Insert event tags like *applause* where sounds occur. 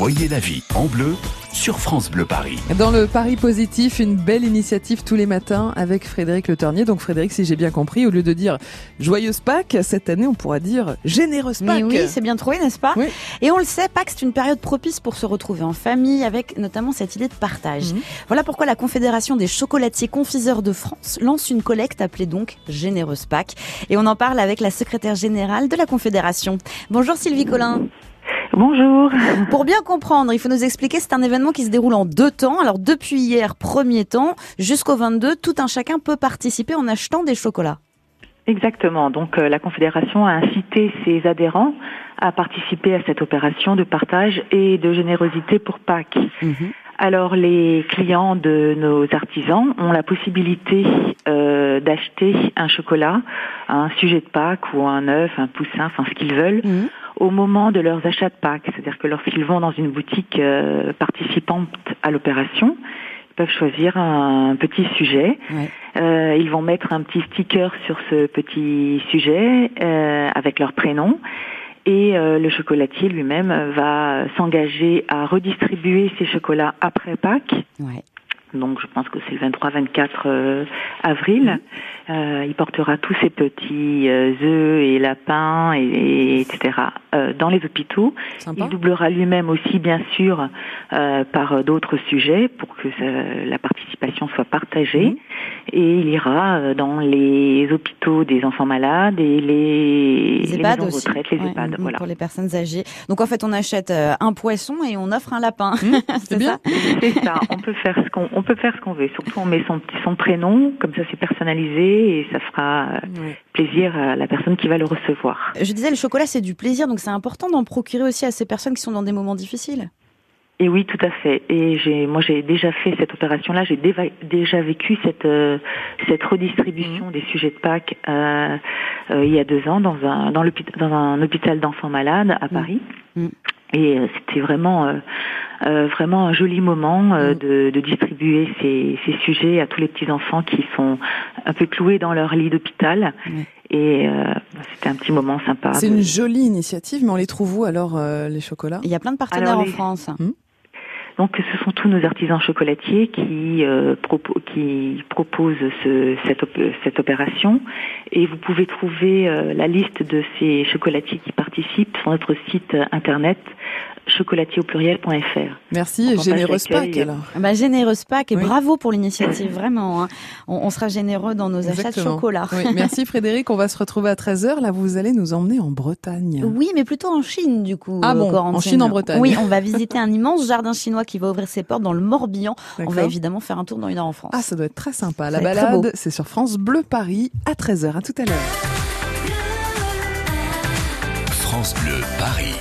Voyez la vie en bleu sur France Bleu Paris. Dans le Paris positif, une belle initiative tous les matins avec Frédéric Le Ternier. Donc Frédéric, si j'ai bien compris, au lieu de dire joyeuse Pâques, cette année on pourra dire généreuse Pâques. Mais oui, c'est bien trouvé, n'est-ce pas Oui. Et on le sait, Pâques, c'est une période propice pour se retrouver en famille avec notamment cette idée de partage. Mhm. Voilà pourquoi la Confédération des chocolatiers confiseurs de France lance une collecte appelée donc Généreuse Pâques. Et on en parle avec la secrétaire générale de la Confédération. Bonjour Sylvie Collin. Bonjour. Pour bien comprendre, il faut nous expliquer, c'est un événement qui se déroule en deux temps. Alors depuis hier, premier temps, jusqu'au 22, tout un chacun peut participer en achetant des chocolats. Exactement. Donc euh, la Confédération a incité ses adhérents à participer à cette opération de partage et de générosité pour Pâques. Alors les clients de nos artisans ont la possibilité euh, d'acheter un chocolat, un sujet de Pâques ou un œuf, un poussin, enfin ce qu'ils veulent, Mhm. Au moment de leurs achats de Pâques. C'est-à-dire que lorsqu'ils vont dans une boutique euh, participante à l'opération, ils peuvent choisir un petit sujet. Ouais. Euh, ils vont mettre un petit sticker sur ce petit sujet euh, avec leur prénom. Et euh, le chocolatier lui-même va s'engager à redistribuer ces chocolats après Pâques. Ouais. Donc je pense que c'est le 23-24 euh, avril. Euh, il portera tous ces petits euh, œufs et lapins et, et etc. euh, dans les hôpitaux. Sympa. Il doublera lui-même aussi bien sûr euh, par d'autres sujets pour que ça- la participation soit partagée. Mhm. Et il ira euh, dans les hôpitaux des enfants malades et les, Les les EHPAD aussi. retraite, les Ouais, EHPAD. mhm, Voilà. Pour les personnes âgées. Donc en fait, on achète euh, un poisson et on offre un lapin. *laughs* c'est bien. ça C'est ça. On peut faire ce qu'on on peut faire ce qu'on veut. Surtout on met son petit son prénom, comme ça c'est personnalisé et ça fera euh, Ouais. plaisir à la personne qui va le recevoir. Je disais, le chocolat, c'est du plaisir, donc c'est important d'en procurer aussi à ces personnes qui sont dans des moments difficiles. Et oui, tout à fait. Et j'ai, moi, j'ai déjà fait cette opération-là. J'ai déva- déjà vécu cette euh, cette redistribution des sujets de Pâques euh, euh, il y a deux ans dans un dans, un hôpital d'enfants malades à Paris. Mm. Et euh, c'était vraiment euh, euh, vraiment un joli moment euh, Mm. de, de distribuer ces, ces sujets à tous les petits enfants qui sont un peu cloués dans leur lit d'hôpital. Et euh, c'était un petit moment sympa. C'est de- une jolie initiative, mais on les trouve où alors euh, les chocolats? Il y a plein de partenaires Alors, en les- France. Donc ce sont tous nos artisans chocolatiers qui, euh, proposent ce- cette, op- cette opération. Et vous pouvez trouver euh, la liste de ces chocolatiers qui participent sur notre site internet chocolatier au pluriel.fr. Merci et généreuse Pâques alors. Bah, généreuse Pâques et Oui. bravo pour l'initiative, vraiment. hein. On, on sera généreux dans nos achats de chocolat. Oui, merci *laughs* Frédéric, on va se retrouver à 13h. Là, vous allez nous emmener en Bretagne. Oui, mais plutôt en Chine, du coup. Ah bon, Corentine. en Chine, en Bretagne. Oui, on va visiter un immense jardin chinois qui va ouvrir ses portes dans le Morbihan. On va évidemment faire un tour dans une heure en France. Ah, ça doit être très sympa. Ça La balade, c'est sur France Bleu Paris à 13h. À tout à l'heure. France Bleu Paris.